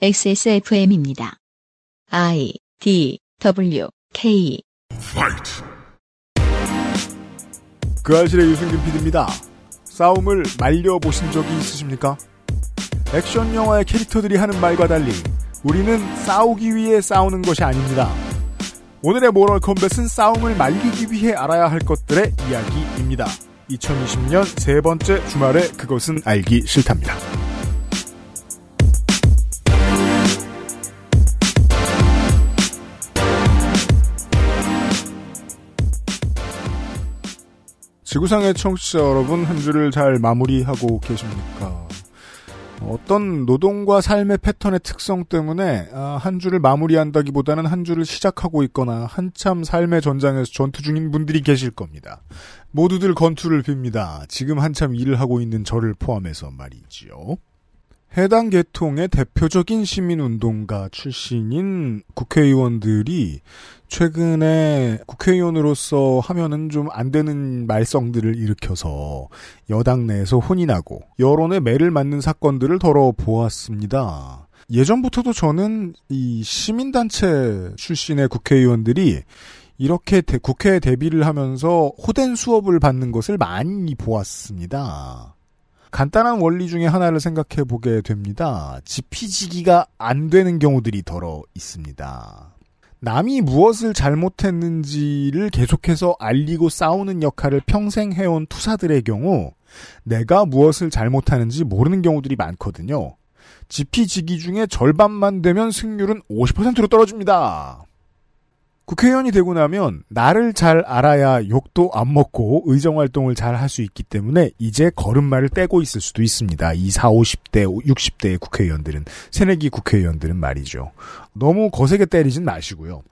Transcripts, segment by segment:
XSFM입니다. I D W K 그 알실의 유승균 PD입니다. 싸움을 말려 보신 적이 있으십니까? 액션 영화의 캐릭터들이 하는 말과 달리 우리는 싸우기 위해 싸우는 것이 아닙니다. 오늘의 모럴 컴뱃은 싸움을 말리기 위해 알아야 할 것들의 이야기입니다. 2020년 세 번째 주말에 그것은 알기 싫답니다. 지구상의 청취자 여러분 한 주를 잘 마무리하고 계십니까? 어떤 노동과 삶의 패턴의 특성 때문에 아, 한 주를 마무리한다기보다는 한 주를 시작하고 있거나 한참 삶의 전장에서 전투 중인 분들이 계실 겁니다. 모두들 건투를 빕니다. 지금 한참 일을 하고 있는 저를 포함해서 말이지요. 해당 계통의 대표적인 시민운동가 출신인 국회의원들이 최근에 국회의원으로서 하면은 좀 안 되는 말썽들을 일으켜서 여당 내에서 혼이 나고 여론의 매를 맞는 사건들을 덜어보았습니다. 예전부터도 저는 이 시민단체 출신의 국회의원들이 이렇게 대, 국회에 대비를 하면서 호된 수업을 받는 것을 많이 보았습니다. 간단한 원리 중에 하나를 생각해 보게 됩니다. 지피지기가 안 되는 경우들이 더러 있습니다. 남이 무엇을 잘못했는지를 계속해서 알리고 싸우는 역할을 평생 해온 투사들의 경우 내가 무엇을 잘못하는지 모르는 경우들이 많거든요. 지피지기 중에 절반만 되면 승률은 50%로 떨어집니다. 국회의원이 되고 나면 나를 잘 알아야 욕도 안 먹고 의정활동을 잘 할 수 있기 때문에 이제 걸음마를 떼고 있을 수도 있습니다. 이 4, 50대, 60대의 국회의원들은, 새내기 국회의원들은 말이죠. 너무 거세게 때리진 마시고요.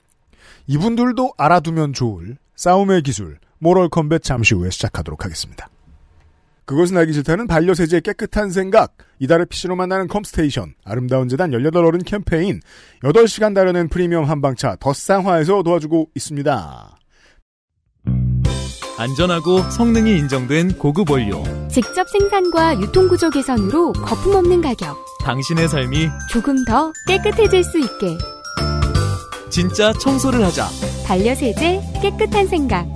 이분들도 알아두면 좋을 싸움의 기술, 모럴 컴뱃 잠시 후에 시작하도록 하겠습니다. 그것은 알기 싫다는 반려세제의 깨끗한 생각, 이달의 PC로 만나는 컴스테이션, 아름다운 재단 18어른 캠페인, 8시간 다려낸 프리미엄 한방차 덧쌍화에서 도와주고 있습니다. 안전하고 성능이 인정된 고급 원료. 직접 생산과 유통구조 개선으로 거품 없는 가격. 당신의 삶이 조금 더 깨끗해질 수 있게. 진짜 청소를 하자. 반려세제 깨끗한 생각.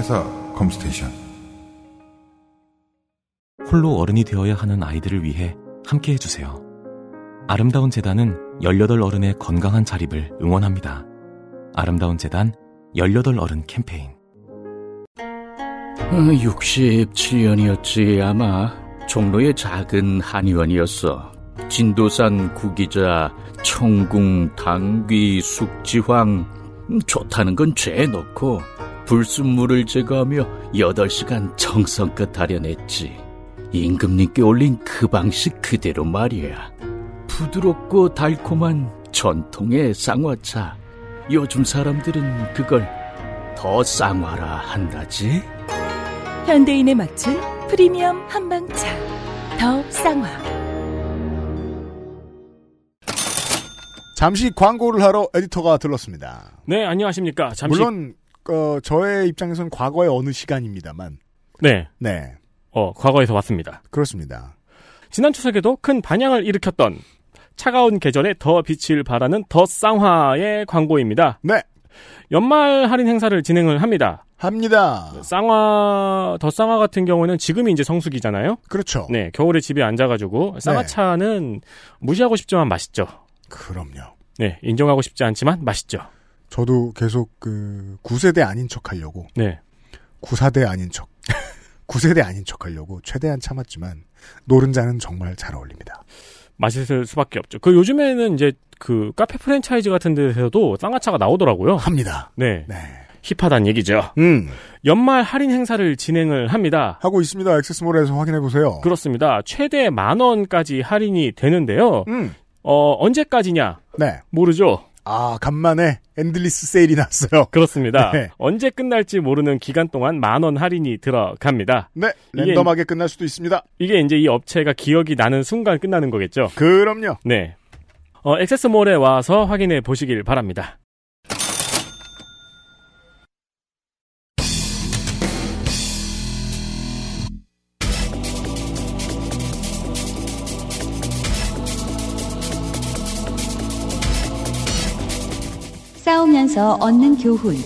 주식회사 컴스테이션 홀로 어른이 되어야 하는 아이들을 위해 함께 해주세요. 아름다운 재단은 18 어른의 건강한 자립을 응원합니다. 아름다운 재단 18 어른 캠페인 67년이었지 아마 종로의 작은 한의원이었어. 진도산 구기자, 청궁, 당귀, 숙지황 음, 좋다는 건 죄에 넣고 불순물을 제거하며 8시간 정성껏 다려냈지. 임금님께 올린 그 방식 그대로 말이야. 부드럽고 달콤한 전통의 쌍화차. 요즘 사람들은 그걸 더 쌍화라 한다지. 현대인에 맞춘 프리미엄 한방차. 더 쌍화. 잠시 광고를 하러 에디터가 들렀습니다. 네, 안녕하십니까. 잠시 물론 어, 저의 입장에서는 과거의 어느 시간입니다만. 네. 네. 어, 과거에서 왔습니다. 그렇습니다. 지난 추석에도 큰 반향을 일으켰던 차가운 계절에 더 빛을 발하는 더 쌍화의 광고입니다. 네. 연말 할인 행사를 진행을 합니다. 합니다. 쌍화, 더 쌍화 같은 경우는 지금이 이제 성수기잖아요. 그렇죠. 네, 겨울에 집에 앉아가지고 쌍화차는 무시하고 싶지만 맛있죠. 그럼요. 네, 인정하고 싶지 않지만 맛있죠. 저도 계속 그 9세대 아닌 척 하려고. 네. 구세대 아닌 척. 구세대 아닌 척 하려고 최대한 참았지만 노른자는 정말 잘 어울립니다. 맛있을 수밖에 없죠. 그 요즘에는 이제 그 카페 프랜차이즈 같은 데서도 쌍화차가 나오더라고요. 합니다. 네. 네. 힙하단 얘기죠. 음. 연말 할인 행사를 진행을 합니다. 하고 있습니다. 액세스몰에서 확인해 보세요. 그렇습니다. 최대 만 원까지 할인이 되는데요. 음. 어, 언제까지냐? 네. 모르죠. 아, 간만에 endless 세일이 났어요. 그렇습니다. 네. 언제 끝날지 모르는 기간 동안 만 원 할인이 들어갑니다. 네. 이게- 랜덤하게 끝날 수도 있습니다. 이게 이제 이 업체가 기억이 나는 순간 끝나는 거겠죠. 그럼요. 네. 어, 액세스몰에 와서 확인해 보시길 바랍니다. 싸우면서 얻는 교훈.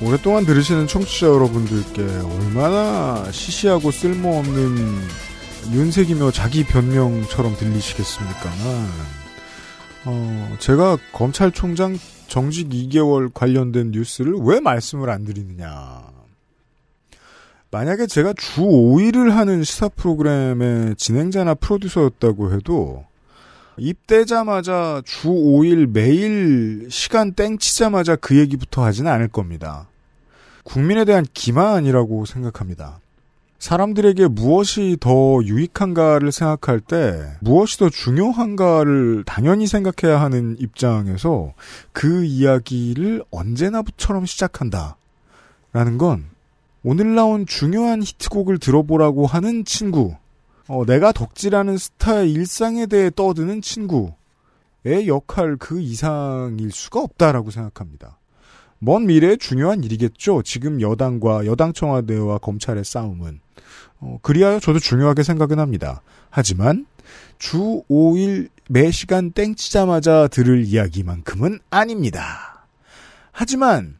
오랫동안 들으시는 청취자 여러분들께 얼마나 시시하고 쓸모없는 윤색이며 자기 변명처럼 들리시겠습니까만, 어, 제가 검찰총장 정직 2개월 관련된 뉴스를 왜 말씀을 안 드리느냐. 만약에 제가 주 5일을 하는 시사 프로그램의 진행자나 프로듀서였다고 해도, 입대자마자 주 5일 매일 시간 땡치자마자 그 얘기부터 하지는 않을 겁니다. 국민에 대한 기만이라고 생각합니다. 사람들에게 무엇이 더 유익한가를 생각할 때 무엇이 더 중요한가를 당연히 생각해야 하는 입장에서 그 이야기를 언제나처럼 시작한다. 라는 건 오늘 나온 중요한 히트곡을 들어보라고 하는 친구, 어, 내가 덕질하는 스타의 일상에 대해 떠드는 친구의 역할 그 이상일 수가 없다라고 생각합니다. 먼 미래에 중요한 일이겠죠. 지금 여당과 여당 청와대와 검찰의 싸움은. 어, 그리하여 저도 중요하게 생각은 합니다. 하지만 주 5일 매 시간 땡치자마자 들을 이야기만큼은 아닙니다. 하지만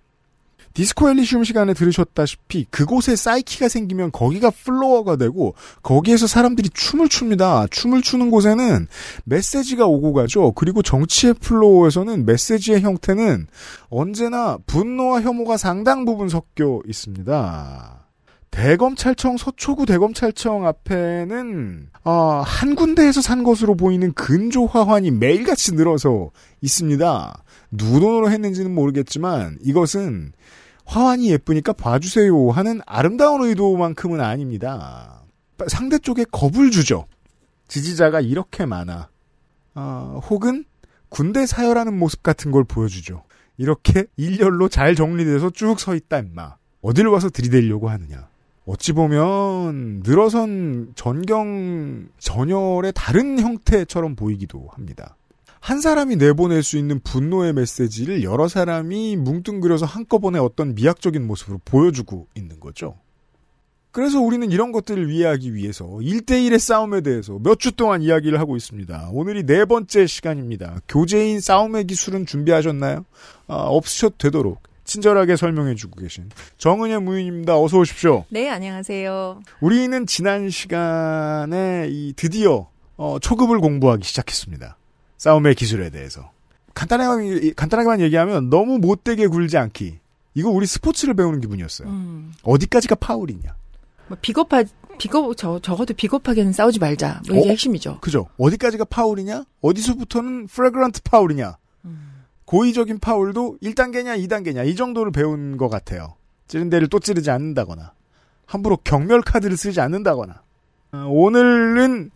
디스코 엘리시움 시간에 들으셨다시피 그곳에 사이키가 생기면 거기가 플로어가 되고 거기에서 사람들이 춤을 춥니다. 춤을 추는 곳에는 메시지가 오고 가죠. 그리고 정치의 플로어에서는 메시지의 형태는 언제나 분노와 혐오가 상당 부분 섞여 있습니다. 대검찰청 서초구 대검찰청 앞에는 어, 한 군데에서 산 것으로 보이는 근조 화환이 매일같이 늘어서 있습니다. 누구 돈으로 했는지는 모르겠지만 이것은 화환이 예쁘니까 봐주세요 하는 아름다운 의도만큼은 아닙니다. 상대 쪽에 겁을 주죠. 지지자가 이렇게 많아. 아, 혹은 군대 사열하는 모습 같은 걸 보여주죠. 이렇게 일렬로 잘 정리돼서 쭉 서 있다 임마. 어딜 와서 들이대려고 하느냐. 어찌 보면 늘어선 전경 전열의 다른 형태처럼 보이기도 합니다. 한 사람이 내보낼 수 있는 분노의 메시지를 여러 사람이 뭉뚱그려서 한꺼번에 어떤 미학적인 모습으로 보여주고 있는 거죠. 그래서 우리는 이런 것들을 이해하기 위해서 1대1의 싸움에 대해서 몇 주 동안 이야기를 하고 있습니다. 오늘이 네 번째 시간입니다. 교재인 싸움의 기술은 준비하셨나요? 아, 없으셔도 되도록 친절하게 설명해주고 계신 정은혜 무인입니다. 어서 오십시오. 네, 안녕하세요. 우리는 지난 시간에 이 드디어 어, 초급을 공부하기 시작했습니다. 싸움의 기술에 대해서. 간단하게, 간단하게만 얘기하면 너무 못되게 굴지 않기. 이거 우리 스포츠를 배우는 기분이었어요. 음, 어디까지가 파울이냐. 뭐 비겁하 비겁 저 적어도 비겁하게는 싸우지 말자. 뭐 이게 어? 핵심이죠. 그죠? 어디까지가 파울이냐? 어디서부터는 flagrant 파울이냐? 고의적인 파울도 1단계냐 2단계냐 이 정도를 배운 것 같아요. 찌른 데를 또 찌르지 않는다거나 함부로 경멸 카드를 쓰지 않는다거나 어, 오늘은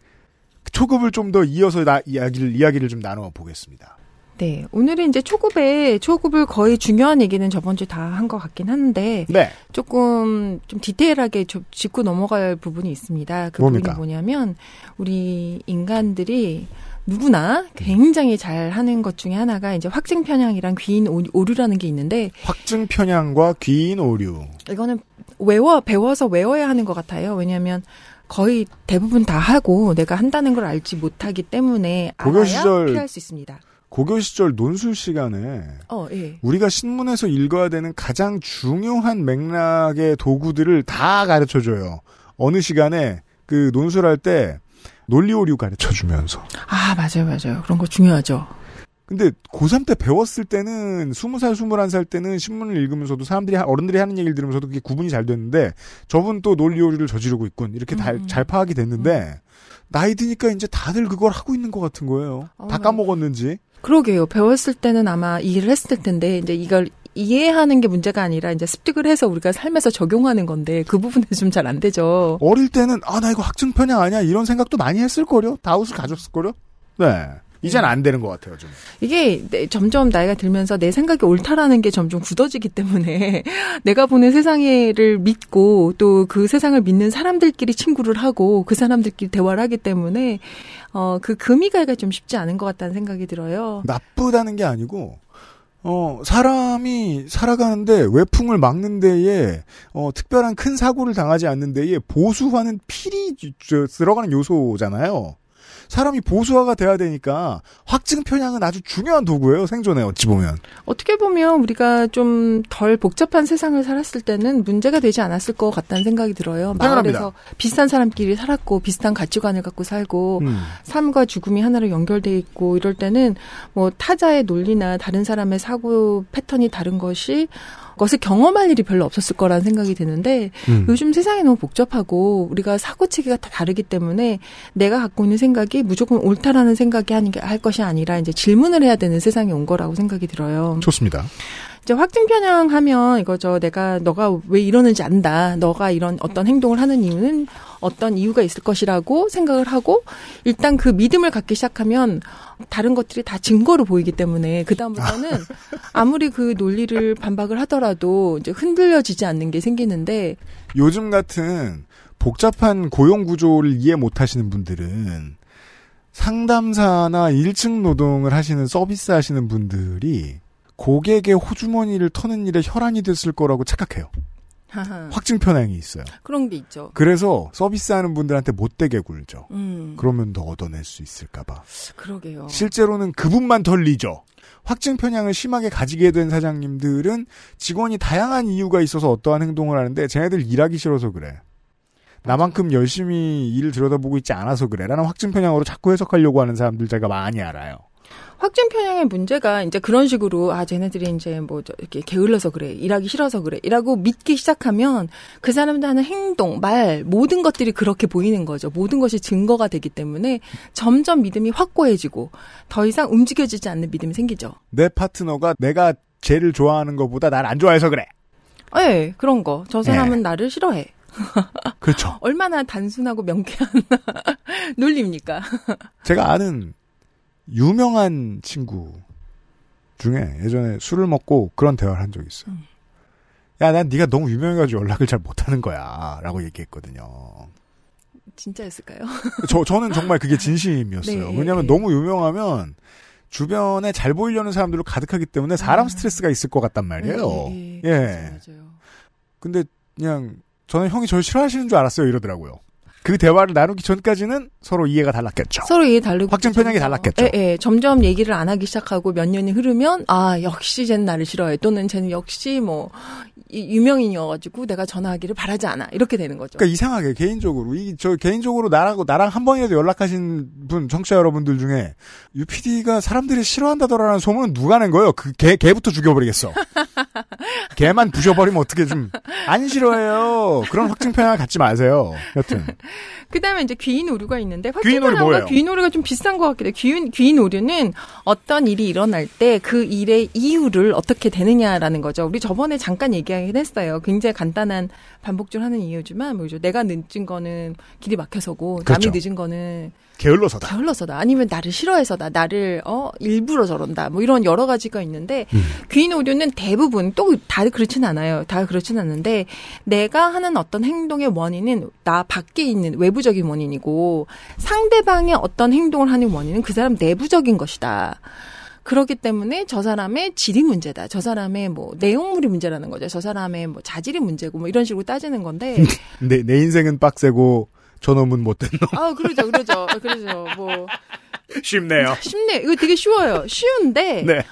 초급을 좀 더 이어서 나, 이야기를 이야기를 좀 나눠 보겠습니다. 네, 오늘은 이제 초급에 초급을 거의 중요한 얘기는 저번 주에 다 한 것 같긴 한데 네. 조금 좀 디테일하게 좀 짚고 넘어갈 부분이 있습니다. 그 뭡니까? 부분이 뭐냐면 우리 인간들이 누구나 굉장히 잘 하는 것 중에 하나가 이제 확증 편향이랑 귀인 오- 오류라는 게 있는데 확증 편향과 귀인 오류. 이거는 외워 배워서 외워야 하는 것 같아요. 왜냐하면 거의 대부분 다 하고 내가 한다는 걸 알지 못하기 때문에 고교 알아야 시절- 피할 수 있습니다. 고교 시절 논술 시간에 어, 예. 우리가 신문에서 읽어야 되는 가장 중요한 맥락의 도구들을 다 가르쳐 줘요. 어느 시간에 그 논술할 때 논리 오류 가르쳐 주면서. 아 맞아요, 맞아요. 그런 거 중요하죠. 근데 고3 때 배웠을 때는 20살, 21살 때는 신문을 읽으면서도 사람들이 어른들이 하는 얘기를 들으면서도 그게 구분이 잘 됐는데 저분 또 논리오류를 저지르고 있군. 이렇게 다, 음. 잘 파악이 됐는데 나이 드니까 이제 다들 그걸 하고 있는 것 같은 거예요. 다 어. 까먹었는지. 그러게요. 배웠을 때는 아마 이해를 했을 텐데 이제 이걸 이해하는 게 문제가 아니라 이제 습득을 해서 우리가 삶에서 적용하는 건데 그 부분은 좀잘 안 되죠. 어릴 때는 아 나 이거 확증 편향 아니야 이런 생각도 많이 했을 거요. 다웃을 가졌을 거요. 네. 이젠 안 되는 것 같아요 좀. 이게 내- 점점 나이가 들면서 내 생각이 옳다라는 게 점점 굳어지기 때문에 내가 보는 세상을 믿고 또 그 세상을 믿는 사람들끼리 친구를 하고 그 사람들끼리 대화를 하기 때문에 어 그 금이 가기가 좀 쉽지 않은 것 같다는 생각이 들어요. 나쁘다는 게 아니고 어 사람이 살아가는데 외풍을 막는 데에 어 특별한 큰 사고를 당하지 않는 데에 보수화는 필히 저- 들어가는 요소잖아요. 사람이 보수화가 돼야 되니까 확증 편향은 아주 중요한 도구예요 생존에 어찌 보면. 어떻게 보면 우리가 좀 덜 복잡한 세상을 살았을 때는 문제가 되지 않았을 것 같다는 생각이 들어요. 당연합니다. 마을에서 비슷한 사람끼리 살았고 비슷한 가치관을 갖고 살고 음. 삶과 죽음이 하나로 연결돼 있고 이럴 때는 뭐 타자의 논리나 다른 사람의 사고 패턴이 다른 것이 그 것을 경험할 일이 별로 없었을 거라는 생각이 드는데 음. 요즘 세상이 너무 복잡하고 우리가 사고 체계가 다 다르기 때문에 내가 갖고 있는 생각이 무조건 옳다라는 생각이 하는 게 할 것이 아니라 이제 질문을 해야 되는 세상이 온 거라고 생각이 들어요. 좋습니다. 이제 확증 편향하면 이거죠. 내가 너가 왜 이러는지 안다. 너가 이런 어떤 행동을 하는 이유는 어떤 이유가 있을 것이라고 생각을 하고 일단 그 믿음을 갖기 시작하면 다른 것들이 다 증거로 보이기 때문에 그 다음부터는 아무리 그 논리를 반박을 하더라도 이제 흔들려지지 않는 게 생기는데 요즘 같은 복잡한 고용 구조를 이해 못 하시는 분들은 상담사나 1층 노동을 하시는 서비스 하시는 분들이 고객의 호주머니를 터는 일에 혈안이 됐을 거라고 착각해요. 확증 편향이 있어요. 그런 게 있죠. 그래서 서비스하는 분들한테 못되게 굴죠. 음, 그러면 더 얻어낼 수 있을까봐. 그러게요. 실제로는 그분만 덜리죠. 확증 편향을 심하게 가지게 된 사장님들은 직원이 다양한 이유가 있어서 어떠한 행동을 하는데 쟤네들 일하기 싫어서 그래. 나만큼 열심히 일을 들여다보고 있지 않아서 그래. 라는 확증 편향으로 자꾸 해석하려고 하는 사람들 제가 많이 알아요. 확증 편향의 문제가 이제 그런 식으로 아 쟤네들이 이제 뭐 저- 이렇게 게을러서 그래 일하기 싫어서 그래 이라고 믿기 시작하면 그 사람들 하는 행동 말 모든 것들이 그렇게 보이는 거죠. 모든 것이 증거가 되기 때문에 점점 믿음이 확고해지고 더 이상 움직여지지 않는 믿음이 생기죠. 내 파트너가 내가 쟤를 좋아하는 것보다 날 안 좋아해서 그래. 예 그런 거. 저 사람은 나를 싫어해. 그렇죠. 얼마나 단순하고 명쾌한 논리입니까? 제가 아는 유명한 친구 중에 예전에 술을 먹고 그런 대화를 한 적이 있어요. 야, 난 네가 너무 유명해가지고 연락을 잘 못하는 거야. 라고 얘기했거든요. 진짜였을까요 저, 저는 정말 그게 진심이었어요. 네. 왜냐하면 너무 유명하면 주변에 잘 보이려는 사람들로 가득하기 때문에 사람 스트레스가 있을 것 같단 말이에요. 아. 네, 네, 예. 맞아요, 맞아요. 근데 그냥 저는 형이 저를 싫어하시는 줄 알았어요. 이러더라고요. 그 대화를 나누기 전까지는 서로 이해가 달랐겠죠. 서로 이해 다르고 확증 편향이 달랐겠죠. 예, 예. 점점 얘기를 안 하기 시작하고 몇 년이 흐르면 아 역시 쟤는 나를 싫어해 또는 쟤는 역시 뭐 이- 유명인이어가지고 내가 전화하기를 바라지 않아 이렇게 되는 거죠. 그러니까 이상하게 개인적으로 이 저 개인적으로 나라고 나랑 한 번이라도 연락하신 분 청취자 여러분들 중에 UPD가 사람들이 싫어한다더라는 소문은 누가 낸 거예요? 그 개 개부터 죽여버리겠어. 개만 부셔버리면 어떻게 좀 안 싫어해요. 그런 확증 편향을 갖지 마세요. 여튼 그다음에 이제 귀인 오류가 있는데 귀인 오류 뭐예요? 귀인 오류가 좀 비슷한 것 같기도 해요. 귀인 귀인 오류는 어떤 일이 일어날 때 그 일의 이유를 어떻게 되느냐라는 거죠. 우리 저번에 잠깐 얘기하긴 했어요. 굉장히 간단한 반복적으로 하는 이유지만 뭐죠? 내가 늦은 거는 길이 막혀서고 그렇죠. 남이 늦은 거는 게을러서다. 게을러서다. 아니면 나를 싫어해서다. 나를 어 일부러 저런다. 뭐 이런 여러 가지가 있는데 음. 귀인 오류는 대부분 또 다 그렇진 않아요. 다 그렇진 않는데 내가 하는 어떤 행동의 원인은 나 밖에 있는 외부적인 원인이고 상대방의 어떤 행동을 하는 원인은 그 사람 내부적인 것이다. 그렇기 때문에 저 사람의 질이 문제다. 저 사람의 뭐 내용물이 문제라는 거죠. 저 사람의 뭐 자질이 문제고 뭐 이런 식으로 따지는 건데 내, 내 인생은 빡세고 저놈은 못된 놈. 아 그러죠, 그러죠, 그러죠. 뭐 쉽네요. 쉽네. 이거 되게 쉬워요. 쉬운데 네.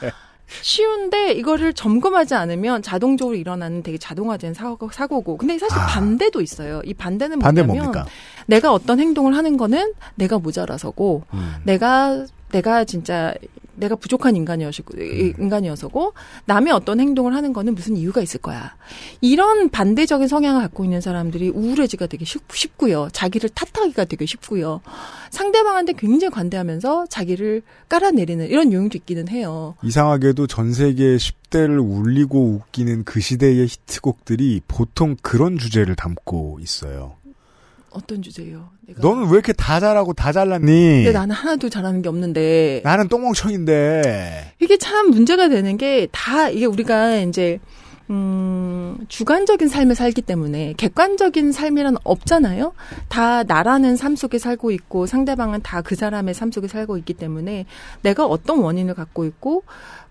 쉬운데 이거를 점검하지 않으면 자동적으로 일어나는 되게 자동화된 사고, 사고고. 근데 사실 아. 반대도 있어요. 이 반대는 반대 뭐냐면 뭡니까? 내가 어떤 행동을 하는 거는 내가 모자라서고 음. 내가 내가 진짜 내가 부족한 인간이었고 인간이어서고 남의 어떤 행동을 하는 거는 무슨 이유가 있을 거야. 이런 반대적인 성향을 갖고 있는 사람들이 우울해지가 되게 쉽, 쉽고요. 자기를 탓하기가 되게 쉽고요. 상대방한테 굉장히 관대하면서 자기를 깔아내리는 이런 요인도 있기는 해요. 이상하게도 전 세계 10대를 울리고 웃기는 그 시대의 히트곡들이 보통 그런 주제를 담고 있어요. 어떤 주제예요? 내가 너는 왜 이렇게 다 잘하고 다 잘났니? 근데 나는 하나도 잘하는 게 없는데 나는 똥멍청인데. 이게 참 문제가 되는 게 다 이게 우리가 이제 음, 주관적인 삶을 살기 때문에 객관적인 삶이란 없잖아요. 다 나라는 삶 속에 살고 있고 상대방은 다 그 사람의 삶 속에 살고 있기 때문에 내가 어떤 원인을 갖고 있고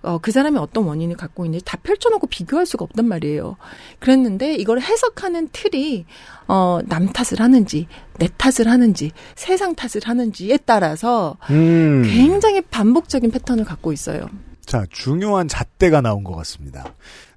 어, 그 사람이 어떤 원인을 갖고 있는지 다 펼쳐놓고 비교할 수가 없단 말이에요. 그랬는데 이걸 해석하는 틀이 어, 남 탓을 하는지 내 탓을 하는지 세상 탓을 하는지에 따라서 음. 굉장히 반복적인 패턴을 갖고 있어요. 자, 중요한 잣대가 나온 것 같습니다.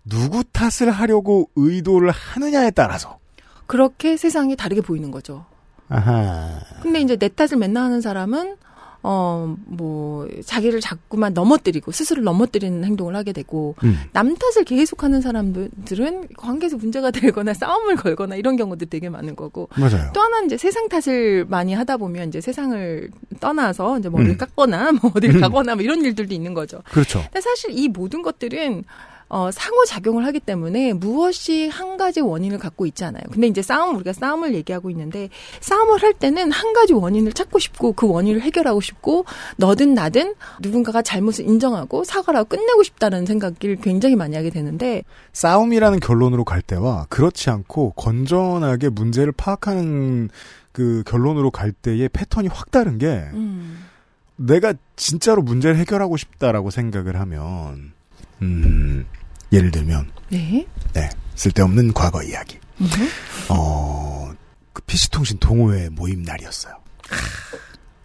누구 탓을 하려고 의도를 하느냐에 따라서. 그렇게 세상이 다르게 보이는 거죠. 아하. 근데 이제 내 탓을 맨날 하는 사람은 어, 뭐, 자기를 자꾸만 넘어뜨리고, 스스로 넘어뜨리는 행동을 하게 되고, 음. 남 탓을 계속하는 사람들은 관계에서 문제가 되거나 싸움을 걸거나 이런 경우도 되게 많은 거고, 맞아요. 또 하나는 이제 세상 탓을 많이 하다 보면 이제 세상을 떠나서 이제 머리를 음. 깎거나 뭐 어딜 음. 가거나 뭐 이런 일들도 있는 거죠. 그렇죠. 근데 사실 이 모든 것들은 어, 상호작용을 하기 때문에 무엇이 한 가지 원인을 갖고 있지 않아요. 근데 이제 싸움, 우리가 싸움을 얘기하고 있는데, 싸움을 할 때는 한 가지 원인을 찾고 싶고, 그 원인을 해결하고 싶고, 너든 나든 누군가가 잘못을 인정하고 사과를 하고 끝내고 싶다는 생각을 굉장히 많이 하게 되는데, 싸움이라는 결론으로 갈 때와 그렇지 않고 건전하게 문제를 파악하는 그 결론으로 갈 때의 패턴이 확 다른 게 음, 내가 진짜로 문제를 해결하고 싶다라고 생각을 하면 음 예를 들면 네. 네 쓸데없는 과거 이야기 음. 어그 PC통신 동호회 모임 날이었어요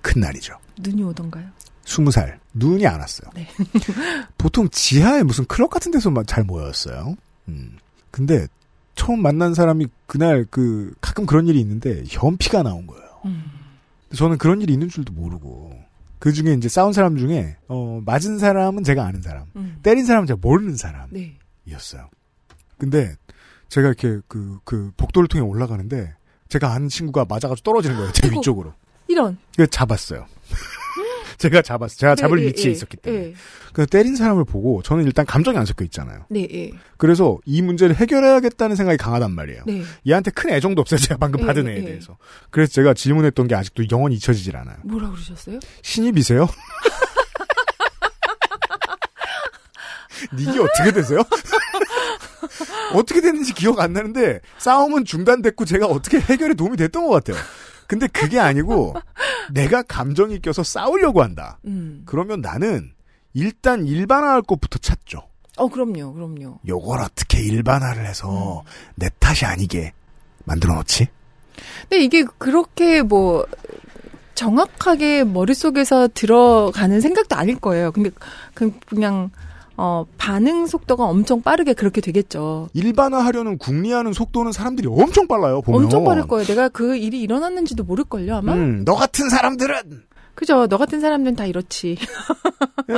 큰 날이죠 눈이 오던가요? 스무 살 눈이 안 왔어요 네. 보통 지하에 무슨 클럽 같은 데서 마- 잘 모였어요 음 근데 처음 만난 사람이 그날 그 가끔 그런 일이 있는데 현피가 나온 거예요 음. 저는 그런 일이 있는 줄도 모르고 그 중에 이제 싸운 사람 중에 어 맞은 사람은 제가 아는 사람, 음. 때린 사람은 제가 모르는 사람이었어요. 네. 근데 제가 이렇게 그그 복도를 통해 올라가는데 제가 아는 친구가 맞아가지고 떨어지는 거예요 제 아이고. 위쪽으로. 이런. 그래서 잡았어요. 제가 잡았어요. 제가 잡을 네, 예, 위치에 예, 있었기 때문에. 예. 그래서 때린 사람을 보고 저는 일단 감정이 안 섞여 있잖아요. 네, 예. 그래서 이 문제를 해결해야겠다는 생각이 강하단 말이에요. 네. 얘한테 큰 애정도 없어요. 제가 방금 예, 받은 예, 애에 예. 대해서. 그래서 제가 질문했던 게 아직도 영원히 잊혀지질 않아요. 뭐라 그러셨어요? 신입이세요? 이게 어떻게 되세요? 어떻게 됐는지 기억 안 나는데 싸움은 중단됐고 제가 어떻게 해결에 도움이 됐던 것 같아요. 근데 그게 아니고 내가 감정이 껴서 싸우려고 한다. 음. 그러면 나는 일단 일반화할 것부터 찾죠. 어, 그럼요, 그럼요. 요걸 어떻게 일반화를 해서 내 탓이 아니게 만들어 놓지? 근데 이게 그렇게 뭐 정확하게 머릿속에서 들어가는 생각도 아닐 거예요. 근데 그 그냥 어 반응 속도가 엄청 빠르게 그렇게 되겠죠. 일반화하려는 궁리하는 속도는 사람들이 엄청 빨라요. 보면 엄청 빠를 거예요. 내가 그 일이 일어났는지도 모를걸요, 아마? 음, 너 같은 사람들은 그죠. 너 같은 사람들은 다 이렇지. 예.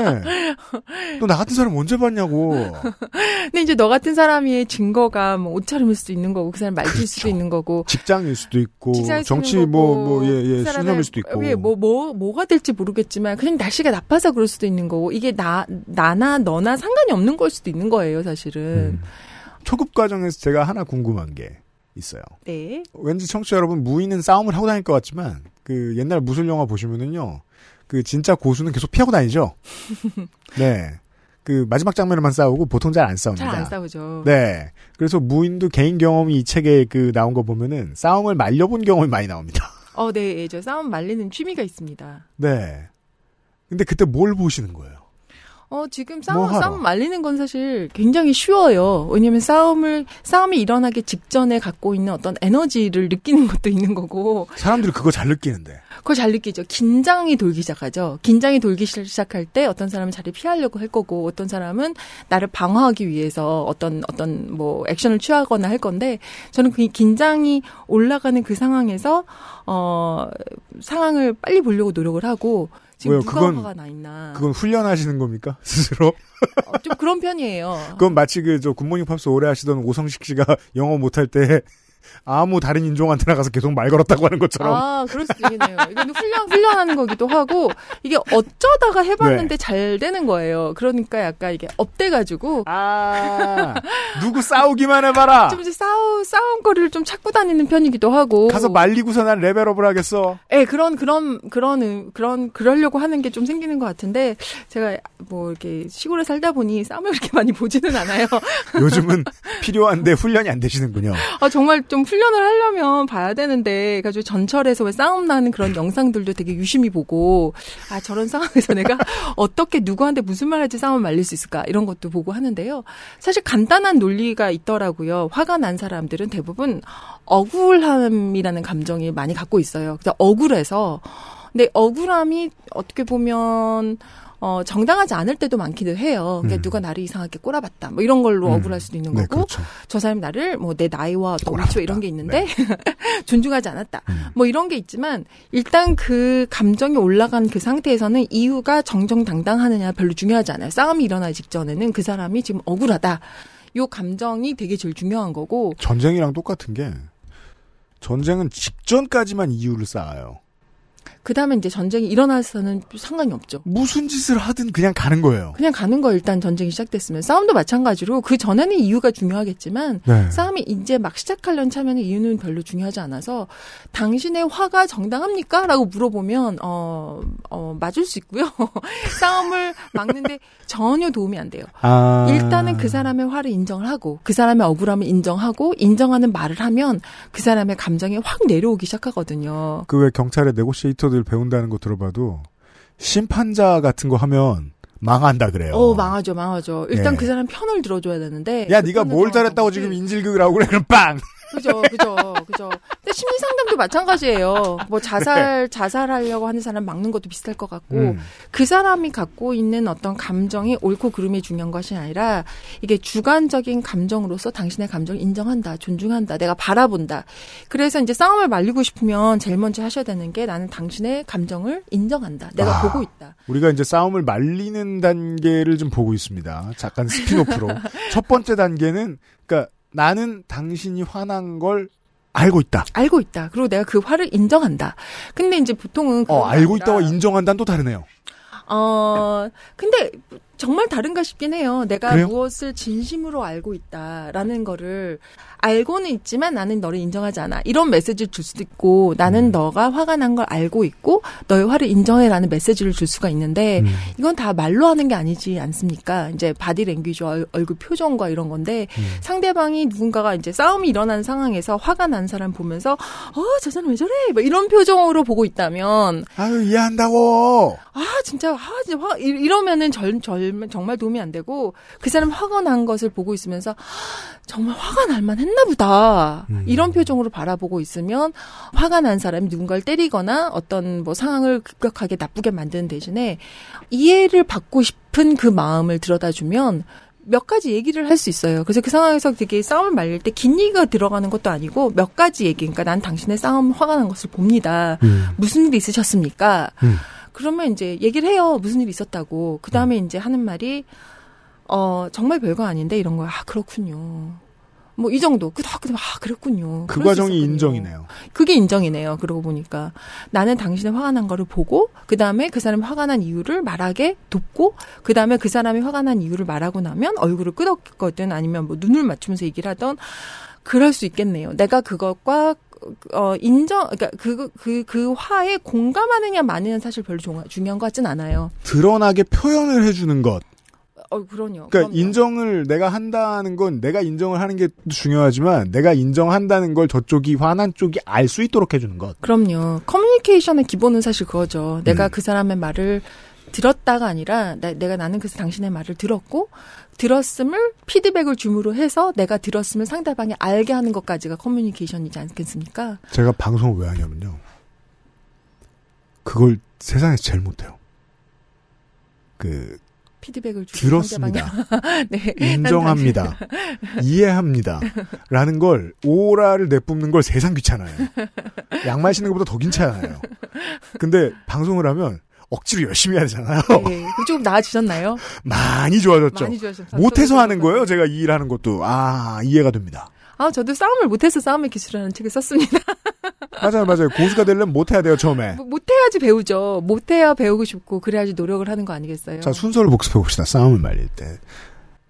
너 나 같은 사람 언제 봤냐고. 근데 이제 너 같은 사람의 증거가 뭐 옷차림일 수도 있는 거고, 그 사람 말투일 수도 있는 거고, 직장일 수도 있고 직장일 수도 정치 뭐 거고, 뭐예 예 그 신념일 수도 있고. 예, 뭐, 뭐, 뭐가 될지 모르겠지만, 그냥 날씨가 나빠서 그럴 수도 있는 거고, 이게 나, 나나 너나 상관이 없는 걸 수도 있는 거예요, 사실은. 음. 초급 과정에서 제가 하나 궁금한 게 있어요. 네. 왠지 청취자 여러분 무인은 싸움을 하고 다닐 것 같지만 그 옛날 무술 영화 보시면은요. 그 진짜 고수는 계속 피하고 다니죠. 네. 그 마지막 장면에만 싸우고 보통 잘 안 싸웁니다. 잘 안 싸우죠. 네. 그래서 무인도 개인 경험이 이 책에 그 나온 거 보면은 싸움을 말려본 경험이 많이 나옵니다. 어, 네, 예, 저 싸움 말리는 취미가 있습니다. 네. 근데 그때 뭘 보시는 거예요? 어, 지금 뭐 싸움, 하러? 싸움 말리는 건 사실 굉장히 쉬워요. 왜냐면 싸움을, 싸움이 일어나기 직전에 갖고 있는 어떤 에너지를 느끼는 것도 있는 거고, 사람들이 그거 잘 느끼는데. 그걸 잘 느끼죠. 긴장이 돌기 시작하죠. 긴장이 돌기 시- 시작할 때 어떤 사람은 자리를 피하려고 할 거고, 어떤 사람은 나를 방어하기 위해서 어떤, 어떤 뭐 액션을 취하거나 할 건데, 저는 그 긴장이 올라가는 그 상황에서, 어, 상황을 빨리 보려고 노력을 하고, 지금 왜요? 누가 그건- 화가 나 있나. 그건 훈련하시는 겁니까? 스스로? 어, 좀 그런 편이에요. 그건 마치 그 저 굿모닝 팝스 오래 하시던 오성식 씨가 영어 못할 때 아무 다른 인종한테 나가서 계속 말 걸었다고 하는 것처럼 아, 그럴 수도 있겠네요. 이건 훈련, 훈련하는 거기도 하고, 이게 어쩌다가 해봤는데 네. 잘 되는 거예요. 그러니까 약간 이게 up돼가지고. 아, 누구 싸우기만 해봐라. 좀 이제 싸우, 싸움거리를 좀 찾고 다니는 편이기도 하고. 가서 말리고서 난 레벨업을 하겠어. 예, 그런, 그런, 그런, 음, 그런, 그러려고 하는 게 좀 생기는 것 같은데, 제가 뭐 이렇게 시골에 살다 보니 싸움을 그렇게 많이 보지는 않아요. 요즘은 필요한데 훈련이 안 되시는군요. 아, 정말 좀 훈련을 하려면 봐야 되는데, 그래가지고 전철에서 왜 싸움 나는 그런 영상들도 되게 유심히 보고, 아, 저런 상황에서 내가 어떻게 누구한테 무슨 말 할지 싸움을 말릴 수 있을까, 이런 것도 보고 하는데요. 사실 간단한 논리가 있더라고요. 화가 난 사람들은 대부분 억울함이라는 감정이 많이 갖고 있어요. 그래서 억울해서, 근데 억울함이 어떻게 보면, 어, 정당하지 않을 때도 많기도 해요. 그러니까 음. 누가 나를 이상하게 꼬라봤다. 뭐 이런 걸로 음. 억울할 수도 있는 네, 거고. 그렇죠. 저 사람이 나를 뭐 내 나이와 어떤 위치와 이런 게 있는데 네. 존중하지 않았다. 음. 뭐 이런 게 있지만 일단 그 감정이 올라간 그 상태에서는 이유가 정정당당하느냐 별로 중요하지 않아요. 싸움이 일어나기 직전에는 그 사람이 지금 억울하다. 요 감정이 되게 제일 중요한 거고 전쟁이랑 똑같은 게 전쟁은 직전까지만 이유를 쌓아요. 그 다음에 이제 전쟁이 일어나서는 상관이 없죠. 무슨 짓을 하든 그냥 가는 거예요. 그냥 가는 거 일단 전쟁이 시작됐으면 싸움도 마찬가지로 그 전에는 이유가 중요하겠지만 네. 싸움이 이제 막 시작하려는 차면은 이유는 별로 중요하지 않아서 당신의 화가 정당합니까? 라고 물어보면 어, 어 맞을 수 있고요. 싸움을 막는데 전혀 도움이 안 돼요. 아. 일단은 그 사람의 화를 인정을 하고 그 사람의 억울함을 인정하고 인정하는 말을 하면 그 사람의 감정이 확 내려오기 시작하거든요. 그 왜 경찰의 네고시에이터 들 배운다는 거 들어봐도 심판자 같은 거 하면 망한다 그래요. 어 망하죠, 망하죠. 일단 예. 그 사람 편을 들어줘야 되는데. 야그 네가 뭘 잘했다고. 지금 인질극을 하고 그래 그럼 빵. 그죠, 그죠, 그죠. 근데 심리 상담도 마찬가지예요. 뭐 자살, 네. 자살하려고 하는 사람 막는 것도 비슷할 것 같고, 음. 그 사람이 갖고 있는 어떤 감정이 옳고 그름이 중요한 것이 아니라, 이게 주관적인 감정으로서 당신의 감정을 인정한다, 존중한다, 내가 바라본다. 그래서 이제 싸움을 말리고 싶으면 제일 먼저 하셔야 되는 게 나는 당신의 감정을 인정한다. 내가 아. 보고 있다. 우리가 이제 싸움을 말리는 단계를 좀 보고 있습니다. 잠깐 스피노프로. 첫 번째 단계는 그러니까 나는 당신이 화난 걸 알고 있다. 알고 있다. 그리고 내가 그 화를 인정한다. 근데 이제 보통은 어, 알고 있다와 인정한다는 또 다르네요. 어, 근데 정말 다른가 싶긴 해요. 내가 그래요? 무엇을 진심으로 알고 있다라는 거를 알고는 있지만 나는 너를 인정하지 않아. 이런 메시지를 줄 수도 있고 나는 음. 너가 화가 난 걸 알고 있고 너의 화를 인정해라는 메시지를 줄 수가 있는데 음. 이건 다 말로 하는 게 아니지 않습니까? 이제 바디 랭귀지 얼- 얼굴 표정과 이런 건데 음. 상대방이 누군가가 이제 싸움이 일어난 상황에서 화가 난 사람 보면서 어, 저 사람 왜 저래? 뭐 이런 표정으로 보고 있다면 아유 이해한다고. 아 진짜 아 진짜 화 이- 이러면은 절, 절, 정말 도움이 안 되고 그 사람 화가 난 것을 보고 있으면서 정말 화가 날 만 했나 보다 음. 이런 표정으로 바라보고 있으면 화가 난 사람이 누군가를 때리거나 어떤 뭐 상황을 급격하게 나쁘게 만드는 대신에 이해를 받고 싶은 그 마음을 들여다주면 몇 가지 얘기를 할 수 있어요. 그래서 그 상황에서 되게 싸움을 말릴 때 긴 얘기가 들어가는 것도 아니고 몇 가지 얘기. 그러니까 난 당신의 싸움 화가 난 것을 봅니다. 무슨 일 있으셨습니까? 음. 그러면 이제 얘기를 해요. 무슨 일이 있었다고. 그 다음에 이제 하는 말이, 어, 정말 별거 아닌데 이런 거야. 아, 그렇군요. 뭐 이 정도. 그, 아, 그, 아, 그랬군요. 그 과정이. 인정이네요. 그게 인정이네요. 그러고 보니까. 나는 당신의 화가 난 거를 보고, 그 다음에 그 사람이 화가 난 이유를 말하게 돕고, 그 다음에 그 사람이 화가 난 이유를 말하고 나면 얼굴을 끄덕거든 아니면 뭐 눈을 맞추면서 얘기를 하던, 그럴 수 있겠네요. 내가 그것과 어 인정 그러니까 그 그 그 화에 공감하느냐 마느냐는 사실 별로 중- 중요한 것 같진 않아요. 드러나게 표현을 해주는 것. 어. 그러니까 그럼요. 인정을 내가 한다는 건 내가 인정을 하는 게 중요하지만 내가 인정한다는 걸 저쪽이 화난 쪽이 알 수 있도록 해주는 것. 그럼요. 커뮤니케이션의 기본은 사실 그거죠. 내가 음. 그 사람의 말을 들었다가 아니라 나- 내가 나는 그 당신의 말을 들었고 들었음을 피드백을 줌으로 해서 내가 들었음을 상대방이 알게 하는 것까지가 커뮤니케이션이지 않겠습니까? 제가 방송을 왜 하냐면요. 그걸 세상에서 제일 못해요. 그 피드백을 들었습니다. 네. 인정합니다. 이해합니다. 라는 걸 오라를 내뿜는 걸 세상 귀찮아요. 양말 신는 것보다 더 귀찮아요. 근데 방송을 하면 억지로 열심히 해야 되잖아요. 네. 조금 나아지셨나요? 많이 좋아졌죠. 많이 좋아졌죠. 못해서 하는 거예요. 제가 이 일하는 것도 아 이해가 됩니다. 아, 저도 싸움을 못해서 싸움의 기술이라는 책을 썼습니다. 맞아요, 맞아요. 고수가 되려면 못해야 돼요 처음에. 뭐, 못해야지 배우죠. 못해야 배우고 싶고 그래야지 노력을 하는 거 아니겠어요? 자 순서를 복습해 봅시다. 싸움을 말릴 때.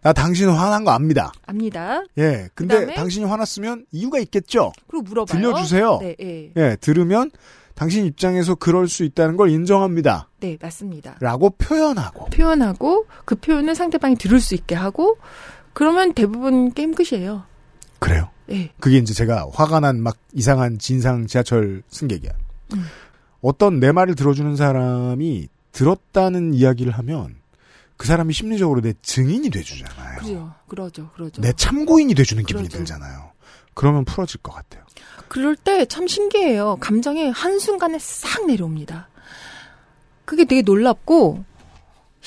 나 당신 화난 거 압니다. 압니다. 예. 근데 그다음에? 당신이 화났으면 이유가 있겠죠. 그리고 물어봐요. 들려주세요. 네, 예. 예, 들으면 당신 입장에서 그럴 수 있다는 걸 인정합니다. 네, 맞습니다. 라고 표현하고. 표현하고 그 표현을 상대방이 들을 수 있게 하고 그러면 대부분 게임 끝이에요. 그래요. 네. 그게 이제 제가 화가 난 막 이상한 진상 지하철 승객이야. 음. 어떤 내 말을 들어주는 사람이 들었다는 이야기를 하면 그 사람이 심리적으로 내 증인이 돼주잖아요. 그죠. 그러죠. 그러죠. 내 참고인이 돼주는 기분이 그러죠. 들잖아요. 그러면 풀어질 것 같아요. 그럴 때 참 신기해요. 감정이 한순간에 싹 내려옵니다. 그게 되게 놀랍고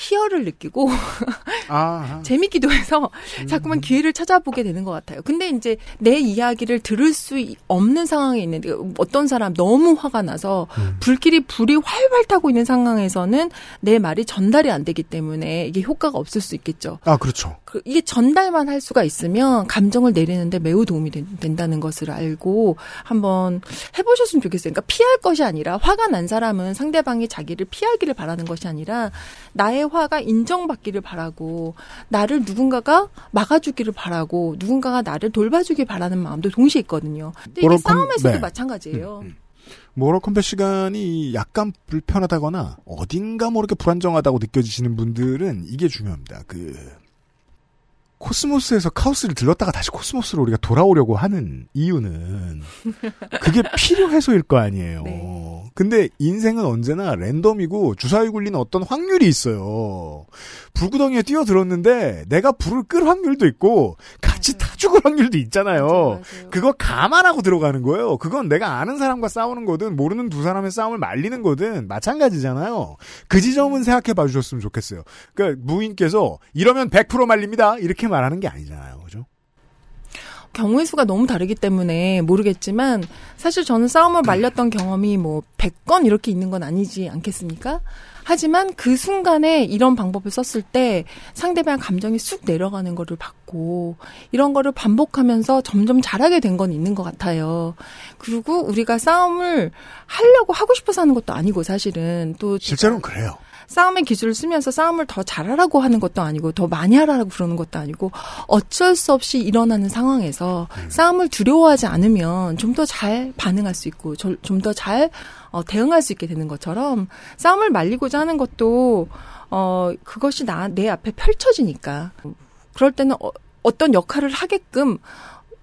희열을 느끼고 아, 재밌기도 해서 자꾸만 기회를 찾아보게 되는 것 같아요. 근데 이제 내 이야기를 들을 수 이- 없는 상황에 있는데 어떤 사람 너무 화가 나서 불길이 불이 활활 타고 있는 상황에서는 내 말이 전달이 안 되기 때문에 이게 효과가 없을 수 있겠죠. 아, 그렇죠. 그 이게 전달만 할 수가 있으면 감정을 내리는데 매우 도움이 된, 다는 것을 알고 한번 해보셨으면 좋겠어요. 그러니까 피할 것이 아니라 화가 난 사람은 상대방이 자기를 피하기를 바라는 것이 아니라 나의 화가 인정받기를 바라고 나를 누군가가 막아주기를 바라고 누군가가 나를 돌봐주길 바라는 마음도 동시에 있거든요. 근데 이게 건- 싸움에서도 네. 마찬가지예요. 모럴 컴뱃 시간이 약간 불편하다거나 어딘가 모르게 불안정하다고 느껴지시는 분들은 이게 중요합니다. 그 코스모스에서 카오스를 들렀다가 다시 코스모스로 우리가 돌아오려고 하는 이유는 그게 필요해서일 거 아니에요. 근데 인생은 언제나 랜덤이고 주사위 굴리는 어떤 확률이 있어요. 불구덩이에 뛰어들었는데 내가 불을 끌 확률도 있고 같이 타 죽을 확률도 있잖아요. 그거 감안하고 들어가는 거예요. 그건 내가 아는 사람과 싸우는 거든 모르는 두 사람의 싸움을 말리는 거든 마찬가지잖아요. 그 지점은 생각해 봐 주셨으면 좋겠어요. 그러니까 무인께서 이러면 100% 말립니다. 이렇게 말하는 게 아니잖아요. 그죠? 경우의 수가 너무 다르기 때문에 모르겠지만 사실 저는 싸움을 말렸던 경험이 뭐 100건 이렇게 있는 건 아니지 않겠습니까? 하지만 그 순간에 이런 방법을 썼을 때 상대방 감정이 쑥 내려가는 거를 봤고 이런 거를 반복하면서 점점 잘하게 된 건 있는 것 같아요. 그리고 우리가 싸움을 하려고 하고 싶어서 하는 것도 아니고 사실은 또 실제로는 그래요. 싸움의 기술을 쓰면서 싸움을 더 잘하라고 하는 것도 아니고 더 많이 하라고 그러는 것도 아니고 어쩔 수 없이 일어나는 상황에서 싸움을 두려워하지 않으면 좀 더 잘 반응할 수 있고 좀 더잘 어, 대응할 수 있게 되는 것처럼 싸움을 말리고자 하는 것도 어 그것이 나 내 앞에 펼쳐지니까 그럴 때는 어, 어떤 역할을 하게끔